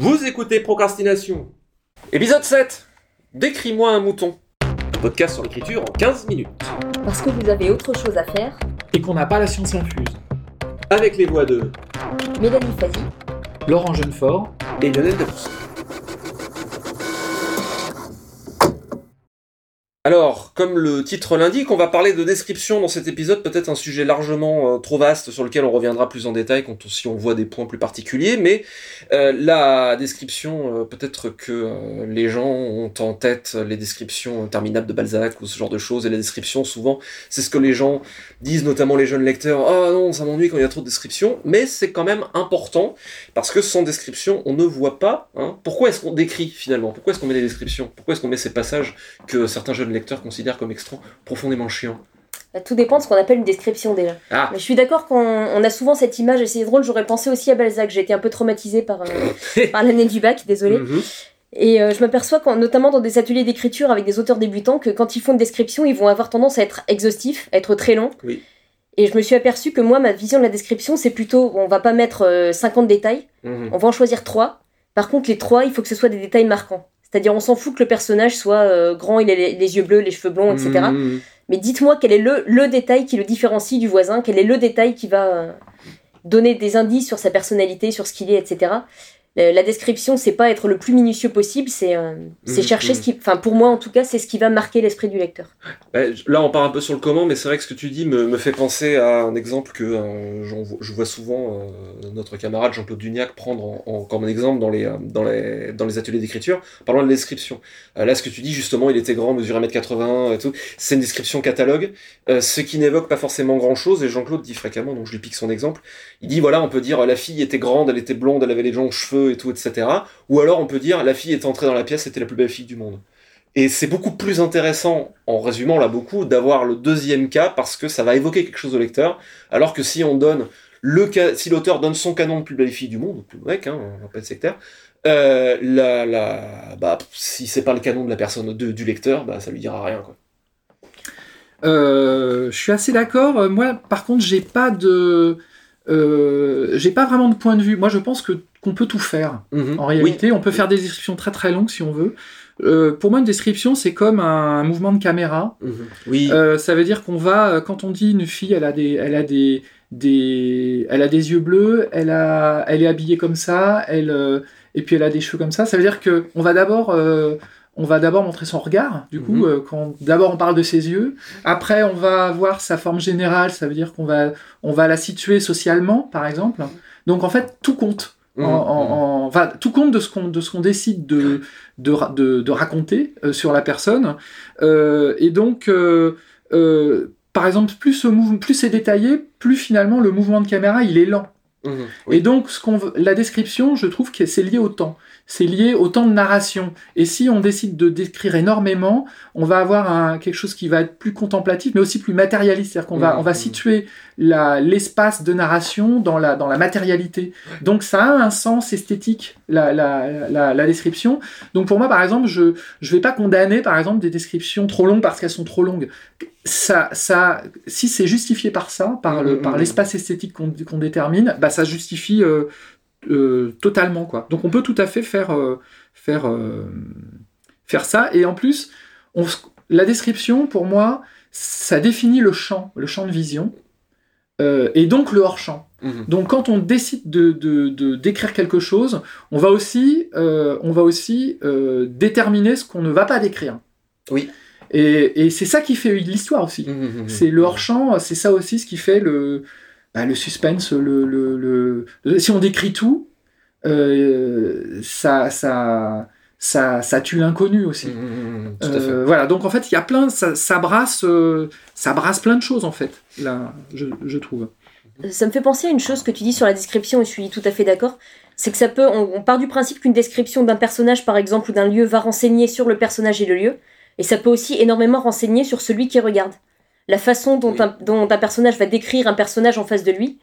Vous écoutez Procrastination. Épisode 7. Décris-moi un mouton. Podcast sur l'écriture en 15 minutes. Parce que vous avez autre chose à faire. Et qu'on n'a pas la science infuse. Avec les voix de Mélanie Fazi, Laurent Jeunefort. et Lionel Debus. Alors, comme le titre l'indique, on va parler de description dans cet épisode, peut-être un sujet largement euh, trop vaste sur lequel on reviendra plus en détail quand si on voit des points plus particuliers, mais euh, la description, euh, peut-être que les gens ont en tête les descriptions interminables de Balzac ou ce genre de choses, et les descriptions, souvent, c'est ce que les gens disent, notamment les jeunes lecteurs, « Ah non, ça m'ennuie quand il y a trop de descriptions », mais c'est quand même important, parce que sans description, on ne voit pas. Hein. Pourquoi est-ce qu'on décrit finalement? Pourquoi est-ce qu'on met des descriptions? Pourquoi est-ce qu'on met ces passages que certains jeunes lecteurs considèrent comme extra profondément chiants Bah, tout dépend de ce qu'on appelle une description déjà. Ah Mais je suis d'accord qu'on on a souvent cette image, et c'est drôle, j'aurais pensé aussi à Balzac, j'ai été un peu traumatisée par, euh, par l'année du bac, désolée. Mhm. Et euh, je m'aperçois, notamment dans des ateliers d'écriture avec des auteurs débutants, que quand ils font une description, ils vont avoir tendance à être exhaustifs, à être très longs. Oui. Et je me suis aperçu que moi, ma vision de la description, c'est plutôt, on va pas mettre euh, 50 détails, Mhm. on va en choisir 3. Par contre, les 3, il faut que ce soit des détails marquants. C'est-à-dire, on s'en fout que le personnage soit euh, grand, il a les, les yeux bleus, les cheveux blonds, etc. Mhm. Mais dites-moi quel est le, le détail qui le différencie du voisin, quel est le détail qui va euh, donner des indices sur sa personnalité, sur ce qu'il est, etc. Euh, La description, c'est pas être le plus minutieux possible, c'est euh, Mhm, chercher ce qui. Enfin, pour moi en tout cas, c'est ce qui va marquer l'esprit du lecteur. Je- là, on part un peu sur le comment, mais c'est vrai que ce que tu dis me, me fait penser à un exemple que euh, je vois souvent euh, notre camarade Jean-Claude Duniac prendre en, en- comme un exemple dans les, dans les, dans les ateliers d'écriture, parlant de la description. Là, ce que tu dis, justement, il était grand, mesurait 1m80 et tout, c'est une description catalogue, ce qui n'évoque pas forcément grand-chose, et Jean-Claude dit fréquemment, donc je lui pique son exemple, il dit, voilà, on peut dire, la fille était grande, elle était blonde, elle avait les longs cheveux et tout, etc. Ou alors, on peut dire, la fille est entrée dans la pièce, c'était la plus belle fille du monde. Et c'est beaucoup plus intéressant, en résumant là beaucoup, d'avoir le deuxième cas parce que ça va évoquer quelque chose au lecteur, alors que si on donne le ca- si l'auteur donne son canon de plus belle fille du monde, plus mec, hein, on être sectaire, euh, la, la, bah, si c'est pas le canon de la personne de- du lecteur, bah, ça lui dira rien, quoi. Euh, je suis assez d'accord. Euh, Moi, par contre, j'ai pas de, euh, j'ai pas vraiment de point de vue. Moi, je pense que qu'on peut tout faire. Mhm. En réalité, on peut faire des descriptions très très longues si on veut. Euh, pour moi, une description, c'est comme un, mouvement de caméra. Mhm. Oui. Euh, ça veut dire qu'on va, euh, quand on dit une fille, elle a des, elle a des, des, elle a des yeux bleus, elle a, elle est habillée comme ça, elle, euh, et puis elle a des cheveux comme ça. Ça veut dire que on va d'abord, on va d'abord montrer son regard. Du coup, Mhm. euh, quand d'abord on parle de ses yeux. Après, on va voir sa forme générale. Ça veut dire qu'on va, on va la situer socialement, par exemple. Donc en fait, tout compte. En, en- en- enfin, tout compte de ce qu'on de ce qu'on décide de de, de, de raconter euh, sur la personne. Euh, et donc, euh, euh, par exemple, plus ce mouvement, plus c'est détaillé, plus finalement le mouvement de caméra il est lent. Mhm. Et donc, ce qu'on veut- la description, je trouve que c'est lié au temps. C'est lié au temps de narration. Et si on décide de décrire énormément, on va avoir un, quelque chose qui va être plus contemplatif, mais aussi plus matérialiste. C'est-à-dire qu'on va, Mhm. on va situer la- l'espace de narration dans la, dans la matérialité. Donc, ça a un sens esthétique, la, la, la, la description. Donc, pour moi, par exemple, je je vais pas condamner, par exemple, des descriptions trop longues parce qu'elles sont trop longues. Ça, ça, si c'est justifié par ça, par le, Mhm. par l'espace esthétique qu'on qu'on détermine, bah ça justifie euh, euh, totalement quoi. Donc on peut tout à fait faire euh, faire faire ça et en plus on, la description pour moi ça définit le champ, le champ de vision et donc le hors champ. Donc quand on décide de, de, de- d'écrire quelque chose, on va aussi, on va aussi déterminer ce qu'on ne va pas décrire. Oui. Et, et c'est ça qui fait l'histoire aussi. Mhm. C'est le hors-champ, c'est ça aussi ce qui fait le, bah, le suspense, le, le, le- le- Si on décrit tout, euh, ça, ça, ça, ça tue l'inconnu aussi. Euh, voilà, donc en fait, il y a plein, ça, ça brasse, euh, ça brasse plein de choses en fait, là, je, je trouve. Ça me fait penser à une chose que tu dis sur la description, et je suis tout à fait d'accord. C'est que ça peut. On, on part du principe qu'une description d'un personnage, par exemple, ou d'un lieu, va renseigner sur le personnage et le lieu. Et ça peut aussi énormément renseigner sur celui qui regarde. La façon dont, Oui. un, dont un personnage va décrire un personnage en face de lui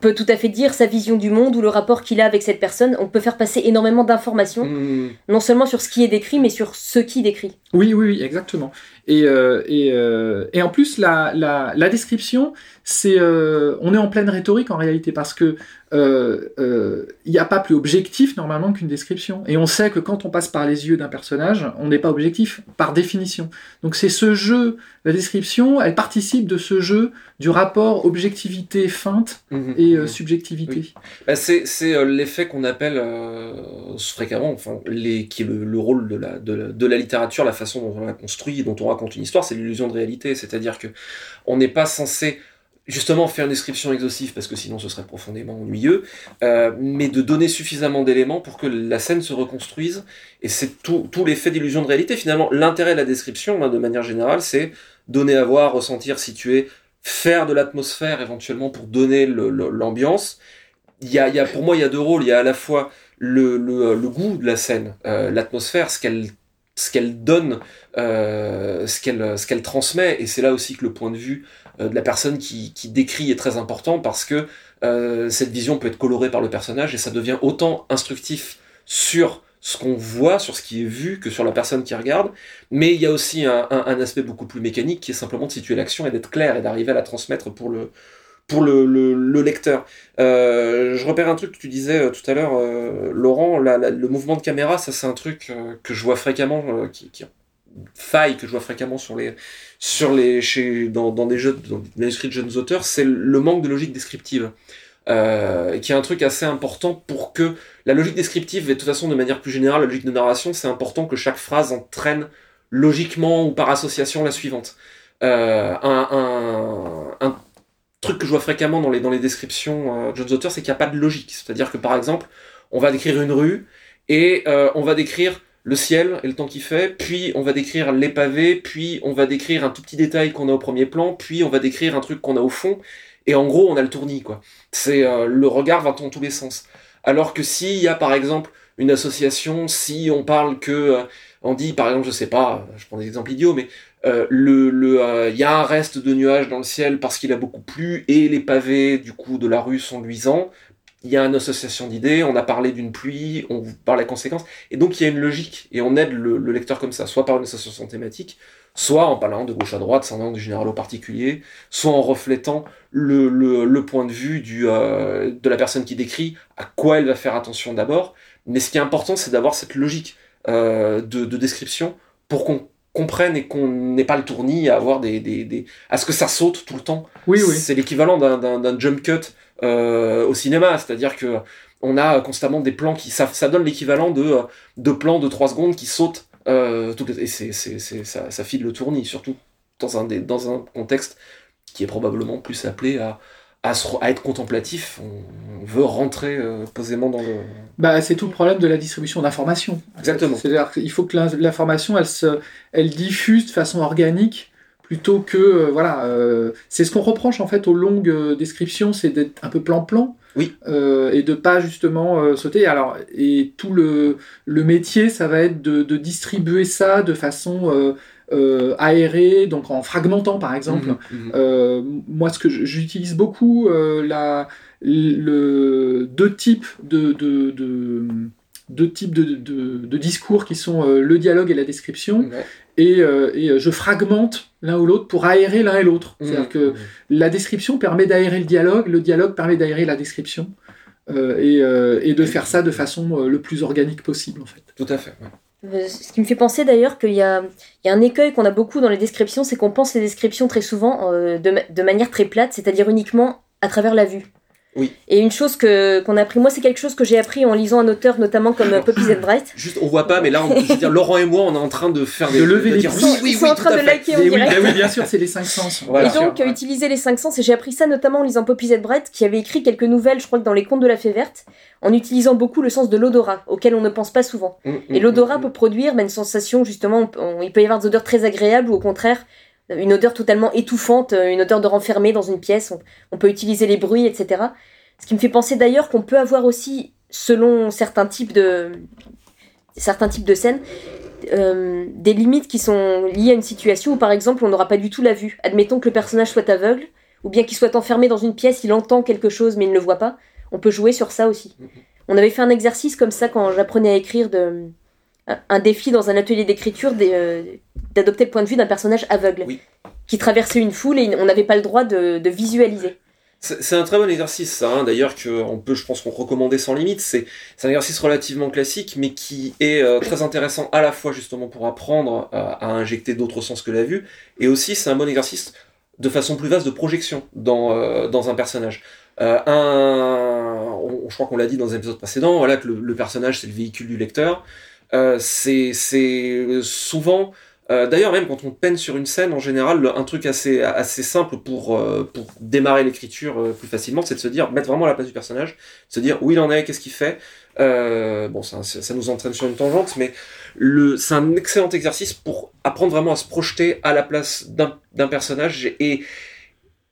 peut tout à fait dire sa vision du monde ou le rapport qu'il a avec cette personne. On peut faire passer énormément d'informations, Mm. non seulement sur ce qui est décrit, mais sur ce qui décrit. Oui, oui, oui, exactement. Et, euh, et, euh, et en plus, la, la, la description, c'est, euh, on est en pleine rhétorique en réalité parce que euh, euh, il n'y a pas plus objectif normalement qu'une description. Et on sait que quand on passe par les yeux d'un personnage, on n'est pas objectif par définition. Donc c'est ce jeu, la description, elle participe de ce jeu du rapport objectivité feinte Mhm. et euh, Mhm. subjectivité. Bah, c'est c'est, euh, l'effet qu'on appelle euh, fréquemment, enfin, les, qui est le, le rôle de la, de, la, de la littérature, la façon dont on la construit, dont on raconte une histoire, c'est l'illusion de réalité. C'est-à-dire que on n'est pas censé justement faire une description exhaustive parce que sinon ce serait profondément ennuyeux, euh, mais de donner suffisamment d'éléments pour que la scène se reconstruise. Et c'est tout, l'effet d'illusion de réalité. Finalement, l'intérêt de la description, hein, de manière générale, c'est donner à voir, ressentir, situer, faire de l'atmosphère éventuellement pour donner l'ambiance. Il y a, pour moi, il y a deux rôles. Il y a à la fois le, goût de la scène, euh, l'atmosphère, ce qu'elle ce qu'elle donne, euh, ce qu'elle ce qu'elle transmet, et c'est là aussi que le point de vue de la personne qui, qui décrit est très important parce que euh, cette vision peut être colorée par le personnage et ça devient autant instructif sur ce qu'on voit, sur ce qui est vu, que sur la personne qui regarde. Mais il y a aussi un, un- aspect beaucoup plus mécanique qui est simplement de situer l'action et d'être clair et d'arriver à la transmettre pour le, pour le, le, le lecteur. Euh, je repère un truc que tu disais euh, tout à l'heure, euh, Laurent, la- la- le mouvement de caméra, ça c'est un truc euh, que je vois fréquemment, euh, qui faille que je vois fréquemment sur les, sur les, chez, dans, dans des jeux, dans manuscrits de jeunes auteurs, c'est le manque de logique descriptive. Euh, qui est un truc assez important pour que la logique descriptive et de toute façon de manière plus générale la logique de narration c'est important que chaque phrase entraîne logiquement ou par association la suivante euh, un, un, truc que je vois fréquemment dans les, dans les descriptions euh, de jeunes auteurs c'est qu'il n'y a pas de logique c'est à dire que par exemple on va décrire une rue et on va décrire le ciel et le temps qu'il fait, puis on va décrire les pavés, puis on va décrire un tout petit détail qu'on a au premier plan, puis on va décrire un truc qu'on a au fond, et en gros on a le tournis quoi. C'est euh, le regard va dans tous les sens. Alors que s'il y a par exemple une association, si on parle que euh, on dit par exemple je sais pas, je prends des exemples idiots, mais euh, le le il y a un reste de nuages dans le ciel parce qu'il a beaucoup plu et les pavés du coup de la rue sont luisants. Il y a une association d'idées, on a parlé d'une pluie, on vous parle des conséquences, et donc il y a une logique, et on aide le, le lecteur comme ça, soit par une association thématique, soit en parlant de gauche à droite, sans langue général au particulier, soit en reflétant le, point de vue euh, de la personne qui décrit, à quoi elle va faire attention d'abord. Mais ce qui est important, c'est d'avoir cette logique euh, de description pour qu'on comprenne et qu'on n'ait pas le tournis à avoir des, des, des, à ce que ça saute tout le temps. Oui, oui. C'est l'équivalent d'un- jump cut euh, au cinéma, c'est-à-dire que on a constamment des plans qui ça, ça donne l'équivalent de, de plans de 3 secondes qui sautent euh, et c'est, ça, ça file le tournis, surtout dans un, dans un contexte qui est probablement plus appelé à, à, se re- à être contemplatif. On, on veut rentrer euh, posément dans le. Bah, c'est tout le problème de la distribution d'informations. Exactement. C'est-à-dire qu'il faut que l'in- l'information, elle, se, elle diffuse de façon organique plutôt que euh, voilà. euh, c'est ce qu'on reproche en fait aux longues euh, descriptions, c'est d'être un peu plan-plan. Oui. et de pas justement sauter. Alors et tout le, le métier, ça va être de, de distribuer ça de façon euh, aérée, donc en fragmentant par exemple. Mhm, mhm. Euh, moi, ce que j'utilise beaucoup, euh, la, le, deux types de, de, de- deux types de, de- de discours qui sont euh, le dialogue et la description, Ouais. et, euh, et je fragmente l'un ou l'autre pour aérer l'un et l'autre. C'est-à-dire Mhm, que mhm. la description permet d'aérer le dialogue, le dialogue permet d'aérer la description, euh, et, et de faire ça de façon le plus organique possible, en fait. Tout à fait. ouais. Euh, Ce qui me fait penser d'ailleurs qu'il y a, un écueil qu'on a beaucoup dans les descriptions, c'est qu'on pense les descriptions très souvent euh, de manière très plate, c'est-à-dire uniquement à travers la vue. Oui. Et une chose que qu'on a appris, moi c'est quelque chose que j'ai appris en lisant un auteur notamment comme euh, Poppy. Bright. Juste, on voit pas, mais là, on, je veux dire, Laurent et moi, on est en train de faire des. De lever les dire pouces. oui, Ils oui, sont oui, en tout train à de fait. liker en Et oui, direct. bah oui, bien sûr, c'est les cinq sens. Voilà. Et donc, euh, utiliser les cinq sens, et j'ai appris ça notamment en lisant Poppy. Bright, qui avait écrit quelques nouvelles, je crois que dans les contes de la fée verte, en utilisant beaucoup le sens de l'odorat, auquel on ne pense pas souvent. Mm, Et mm, l'odorat mm, peut produire bah, une sensation, justement, on- il peut y avoir des odeurs très agréables ou au contraire, une odeur totalement étouffante, euh, une odeur de renfermé dans une pièce. On, on peut utiliser les bruits, etc. Ce qui me fait penser d'ailleurs qu'on peut avoir aussi, selon certains types de, certains types de scènes, euh, des limites qui sont liées à une situation où, par exemple, on n'aura pas du tout la vue. Admettons que le personnage soit aveugle ou bien qu'il soit enfermé dans une pièce, il entend quelque chose mais il ne le voit pas. On peut jouer sur ça aussi. Mhm. On avait fait un exercice comme ça quand j'apprenais à écrire de un- un défi dans un atelier d'écriture euh, d'adopter le point de vue d'un personnage aveugle Oui. qui traversait une foule et on n'avait pas le droit de, de visualiser. C'est un très bon exercice, ça. hein. D'ailleurs, que on peut, je pense, qu'on recommander sans limite. C'est un exercice relativement classique, mais qui est euh, très intéressant à la fois justement pour apprendre à, à injecter d'autres sens que la vue, et aussi c'est un bon exercice de façon plus vaste de projection dans un personnage. Euh, un, on- je crois qu'on l'a dit dans un épisode précédent, voilà que le, le personnage c'est le véhicule du lecteur. Euh, c'est souvent, euh, d'ailleurs même quand on peine sur une scène, en général, un truc assez assez simple pour euh, pour démarrer l'écriture euh, plus facilement, c'est de se dire mettre vraiment à la place du personnage, se dire où il en est, qu'est-ce qu'il fait. Euh, bon, ça, ça nous entraîne sur une tangente, mais c'est un excellent exercice pour apprendre vraiment à se projeter à la place d'un, personnage et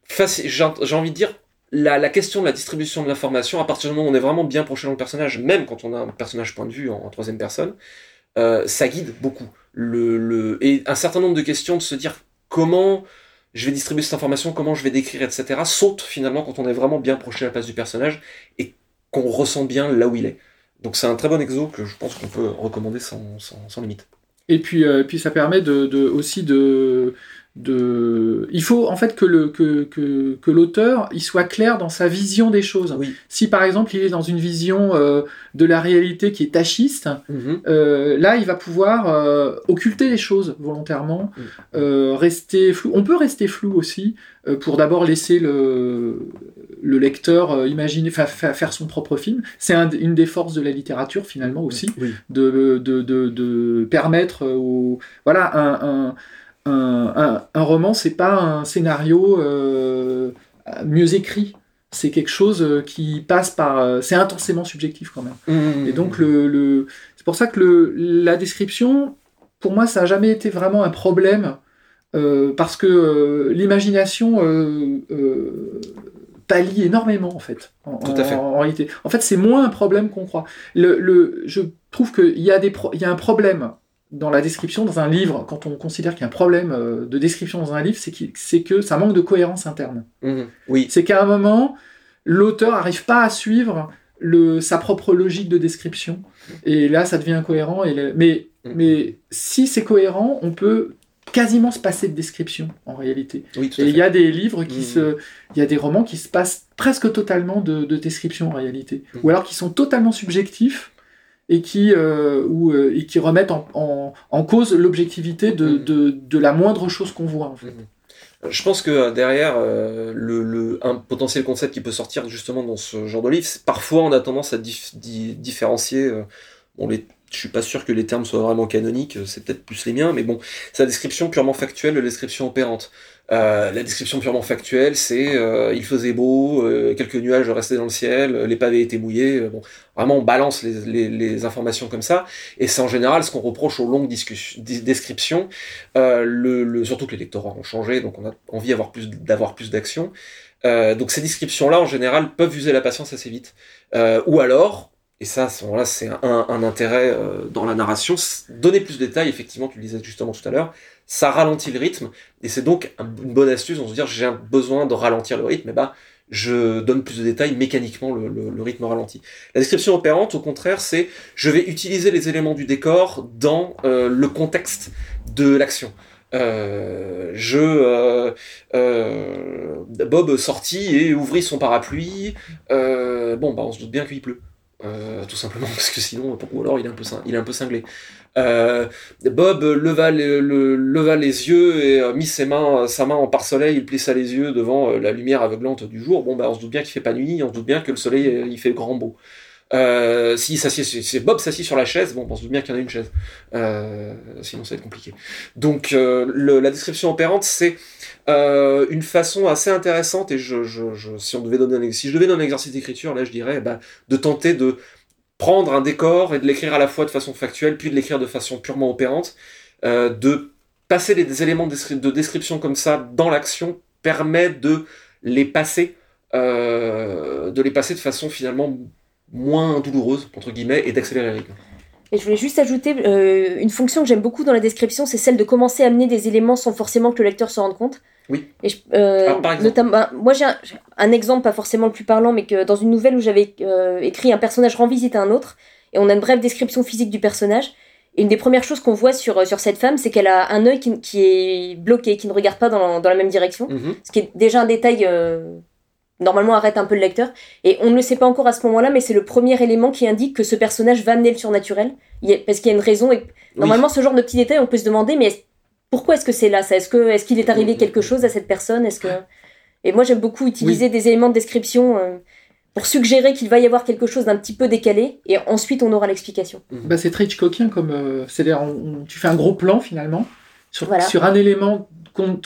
j'ai envie de dire la, question de la distribution de l'information à partir du moment où on est vraiment bien projeté dans le personnage, même quand on a un personnage point de vue en, troisième personne, euh, ça guide beaucoup. Le, et un certain nombre de questions de se dire comment je vais distribuer cette information, comment je vais décrire, etc., saute finalement quand on est vraiment bien projeté à la place du personnage et qu'on ressent bien là où il est. Donc c'est un très bon exo que je pense qu'on peut recommander sans, sans, limite. Et puis, euh, puis ça permet de- aussi de, de... Il faut en fait que, le, que, que, que l'auteur il soit clair dans sa vision des choses. Oui. Si par exemple il est dans une vision euh, de la réalité qui est tachiste, Mhm. euh, là il va pouvoir euh, occulter les choses volontairement, Mhm. euh, rester flou. On peut rester flou aussi euh, pour d'abord laisser le, le lecteur euh, imaginer, fa- fa- faire son propre film. C'est un- une des forces de la littérature finalement aussi Oui. de, de, de, de permettre au voilà un, un, un, un, un roman c'est pas un scénario euh, mieux écrit c'est quelque chose euh, qui passe par euh, c'est intensément subjectif quand même Mhm. et donc le, le c'est pour ça que le, la description pour moi ça a jamais été vraiment un problème euh, parce que euh, l'imagination euh, pallie énormément en fait. En, Tout à fait. En, en réalité, en fait, c'est moins un problème qu'on croit. Le, le, je trouve qu'il y a des, pro- il y a un problème dans la description dans un livre. Quand on considère qu'il y a un problème euh, de description dans un livre, c'est que ça manque de cohérence interne. Mhm. Oui. C'est qu'à un moment, l'auteur n'arrive pas à suivre le, sa propre logique de description. Et là, ça devient incohérent. Et le- mais, mais si c'est cohérent, on peut quasiment se passer de description en réalité. Oui, tout à Et il y a des livres qui Mhm. se, il y a des romans qui se passent presque totalement de, de description en réalité, ou alors qui sont totalement subjectifs et qui, euh, ou, euh, et qui remettent en, en, en cause l'objectivité de, Mhm. de, de la moindre chose qu'on voit. En fait. Mhm. Je pense que euh, derrière, euh, le, le, un potentiel concept qui peut sortir justement dans ce genre de livre, parfois on a tendance à dif- di- différencier. euh, bon, les, je suis pas sûr que les termes soient vraiment canoniques, euh, c'est peut-être plus les miens, mais bon, c'est la description purement factuelle la description opérante. Euh, la description purement factuelle, c'est euh, il faisait beau, euh, quelques nuages restaient dans le ciel, euh, les pavés étaient mouillés. euh, bon, vraiment, on balance les, les, les informations comme ça, et c'est en général ce qu'on reproche aux longues descriptions. Le, le- surtout que les lectorats ont changé, donc on a envie d'avoir plus, d'avoir plus d'action. Donc ces descriptions-là, en général, peuvent user la patience assez vite. Ou alors, et ça, c'est un, un intérêt dans la narration, donner plus de détails, effectivement, tu le disais justement tout à l'heure, ça ralentit le rythme, et c'est donc un- une bonne astuce, on se dire, j'ai besoin de ralentir le rythme, et bah, je donne plus de détails, mécaniquement, le, rythme ralentit. La description opérante, au contraire, c'est, je vais utiliser les éléments du décor dans euh, le contexte de l'action. Euh, je euh, Bob sortit et ouvrit son parapluie. Bon, bah on se doute bien qu'il pleut, Euh, tout simplement parce que sinon, ou alors il est un peu, il est un peu cinglé. Euh, Bob leva, le- le- leva les yeux et euh, mit ses mains, sa main en pare-soleil, il plissa les yeux devant la lumière aveuglante du jour. Bon, bah on se doute bien qu'il fait pas nuit, on se doute bien que le soleil il fait grand beau. Euh, si, s'assied- si Bob s'assit sur la chaise, bon, on se doute bien qu'il y en a une chaise. Euh, sinon, ça va être compliqué. Donc, euh, la description opérante, c'est euh, une façon assez intéressante. Et si on devait donner, un, je devais donner un exercice d'écriture, là, je dirais, bah, de tenter de prendre un décor et de l'écrire à la fois de façon factuelle, puis de l'écrire de façon purement opérante, de passer des éléments de, de description comme ça dans l'action permet de les passer, de les passer de façon finalement moins douloureuse entre guillemets et d'accélérer le rythme. Et je voulais juste ajouter euh, une fonction que j'aime beaucoup dans la description, c'est celle de commencer à amener des éléments sans forcément que le lecteur se rende compte. Oui. Et je- euh, Alors, par exemple. notamment, bah, moi j'ai un, exemple pas forcément le plus parlant, mais que dans une nouvelle où j'avais euh, écrit un personnage rend visite à un autre, et on a une brève description physique du personnage. Et une des premières choses qu'on voit sur, sur cette femme, c'est qu'elle a un œil qui, qui est bloqué, qui ne regarde pas dans, dans la même direction. Mhm. Ce qui est déjà un détail, normalement arrête un peu le lecteur. Et on ne le sait pas encore à ce moment-là, mais c'est le premier élément qui indique que ce personnage va amener le surnaturel. Parce qu'il y a une raison. Et normalement, ce genre de petits détails, on peut se demander, mais pourquoi est-ce que c'est là ça? Est-ce que est-ce qu'il est arrivé quelque chose à cette personne? Est-ce que Et moi, j'aime beaucoup utiliser des éléments de description euh, pour suggérer qu'il va y avoir quelque chose d'un petit peu décalé, et ensuite on aura l'explication. Bah, c'est très Hitchcockien comme. euh, C'est-à-dire, tu fais un gros plan finalement sur, Voilà. sur un élément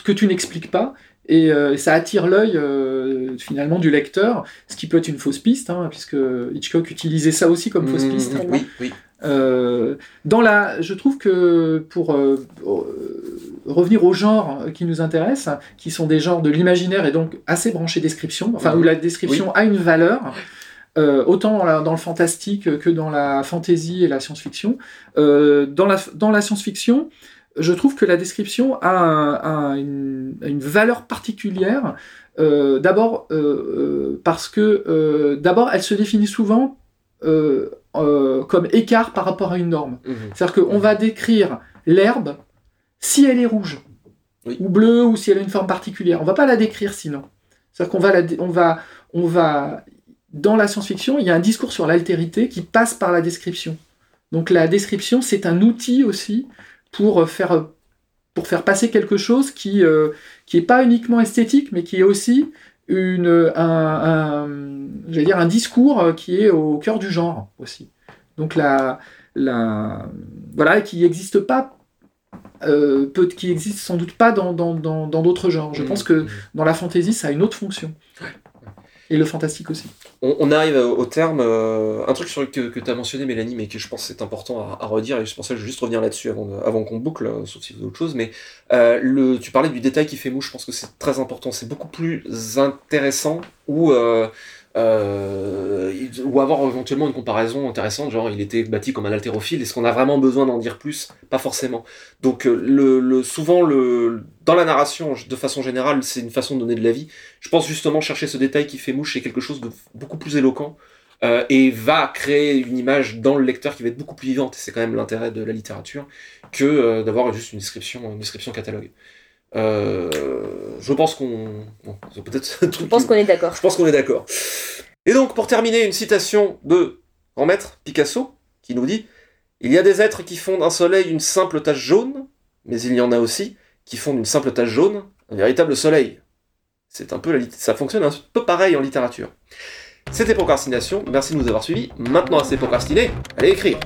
que tu n'expliques pas. Et euh, ça attire l'œil euh, finalement du lecteur, ce qui peut être une fausse piste, hein, puisque Hitchcock utilisait ça aussi comme fausse Mhm. piste. Oui, oui. Euh, dans la, je trouve que pour revenir aux genres qui nous intéressent, qui sont des genres de l'imaginaire et donc assez branchés description, enfin où la description a une valeur, euh, autant dans, le fantastique que dans la fantasy et la science-fiction. Euh, dans la, dans la science-fiction, je trouve que la description a, un- a une, a une valeur particulière. euh, d'abord euh, euh, parce que euh, d'abord elle se définit souvent comme écart par rapport à une norme. Mhm. C'est-à-dire qu'on va décrire l'herbe si elle est rouge, Oui. ou bleue, ou si elle a une forme particulière. On va pas la décrire sinon. C'est-à-dire qu'on va, la on va, on va, dans la science-fiction, il y a un discours sur l'altérité qui passe par la description. Donc la description, c'est un outil aussi pour faire, pour faire passer quelque chose qui, euh, qui est pas uniquement esthétique, mais qui est aussi une, un, un- j'allais dire un discours euh, qui est au cœur du genre aussi. Donc la, la, voilà, qui n'existe pas, euh, peut, qui existe sans doute pas dans dans dans d'autres genres. Je Mhm. pense que dans la fantasy, ça a une autre fonction. Et le fantastique aussi. On, on arrive au, terme. euh, un truc sur, que, que tu as mentionné, Mélanie, mais que je pense c'est important à, à redire, et je vais juste revenir là-dessus avant, avant qu'on boucle, euh, sauf si vous avez autre chose. Mais euh, le, tu parlais du détail qui fait mouche, je pense que c'est très important. C'est beaucoup plus intéressant ou. Euh, euh, ou avoir éventuellement une comparaison intéressante, genre il était bâti comme un haltérophile, est-ce qu'on a vraiment besoin d'en dire plus? Pas forcément. Donc euh, le, souvent, le, dans la narration, de façon générale, c'est une façon de donner de la vie. Je pense justement chercher ce détail qui fait mouche, c'est quelque chose de beaucoup plus éloquent euh, et va créer une image dans le lecteur qui va être beaucoup plus vivante. Et c'est quand même l'intérêt de la littérature que d'avoir juste une description, une description catalogue. Euh, je pense qu'on, bon, peut-être Je pense qu'on est d'accord. je pense qu'on est d'accord. Et donc, pour terminer, une citation de grand maître Picasso qui nous dit Il y a des êtres qui font d'un soleil une simple tache jaune, mais il y en a aussi qui font d'une simple tache jaune un véritable soleil. C'est un peu la ça fonctionne un peu pareil en littérature. C'était Procrastination, merci de nous avoir suivis. Maintenant, assez procrastiné, allez écrire